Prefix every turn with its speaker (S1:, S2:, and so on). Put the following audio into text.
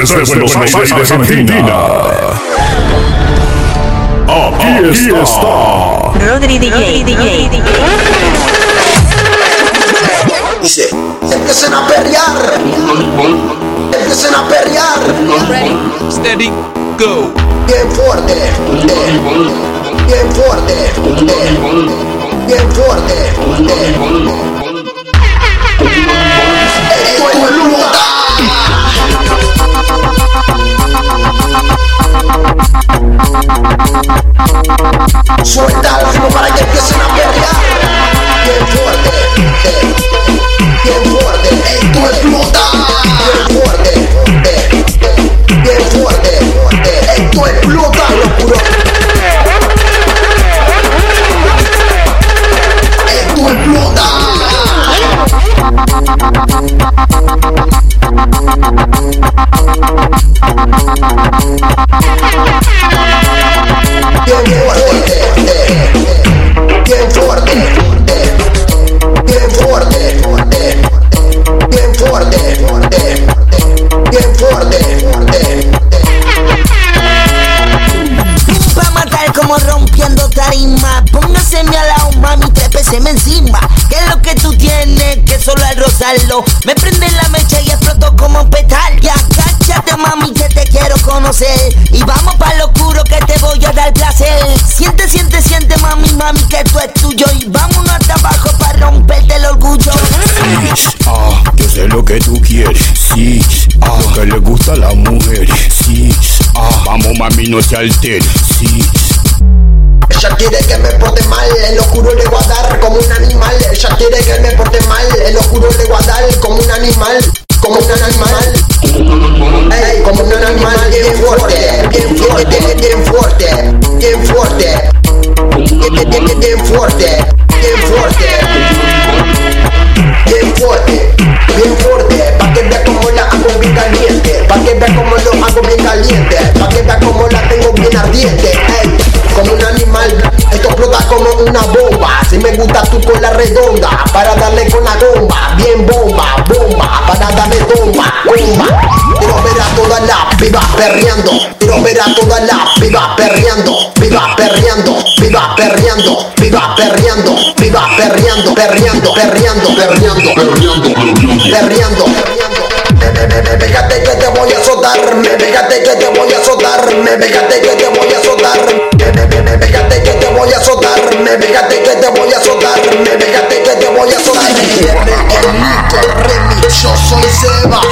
S1: Desde Buenos Aires, Argentina. Aquí está.
S2: Rodri DJ. DJ.
S3: Dice, empiecen a perrear. Empiecen a perrear.
S4: Ready, steady, go.
S3: Bien fuerte. eh, Bien fuerte. eh, Bien fuerte. eh. Suelta la mano para que empiecen a perrear. Bien fuerte. eh, Bien fuerte. Esto explota.
S5: Como rompiendo tarima. Póngaseme a la mami, trépeseme encima. Que es lo que tú tienes, que solo al rozarlo. Me prende la mecha y exploto como petal. Y agáchate mami que te quiero conocer. Y vamos para lo oscuro que te voy a dar placer. Siente, siente, siente mami, mami que esto es tuyo. Y vámonos hasta abajo para romperte el orgullo.
S6: Ah, yo sé lo que tú quieres, sí. Ah, lo que le gusta a la mujer, sí. Ah, vamos mami, no se altere, sí.
S3: Quiere que me porte mal, en lo oscuro le voy a dar como un animal. Ella quiere que me porte mal, en lo oscuro le voy a dar como un animal, como un animal. Ey, como un animal bien fuerte, bien fuerte, bien fuerte, bien fuerte, bien fuerte, bien fuerte, bien fuerte, bien fuerte, pa' que vea como la hago bien caliente, pa' que vea como lo hago bien caliente, pa' que vea como la tengo bien ardiente, una bomba, si me gusta tú con la redonda, para darle con la bomba, bien bomba, bomba, para darle bomba, bomba, quiero ver a todas las pibas perreando, quiero ver a todas las pibas perreando, pibas perreando, pibas perreando, pibas perreando, pibas perreando, perreando, perreando, perreando, perreando, perreando. Pégate que te voy a azotar, me pégate que te voy a azotar, me pégate que te voy a azotar, se va.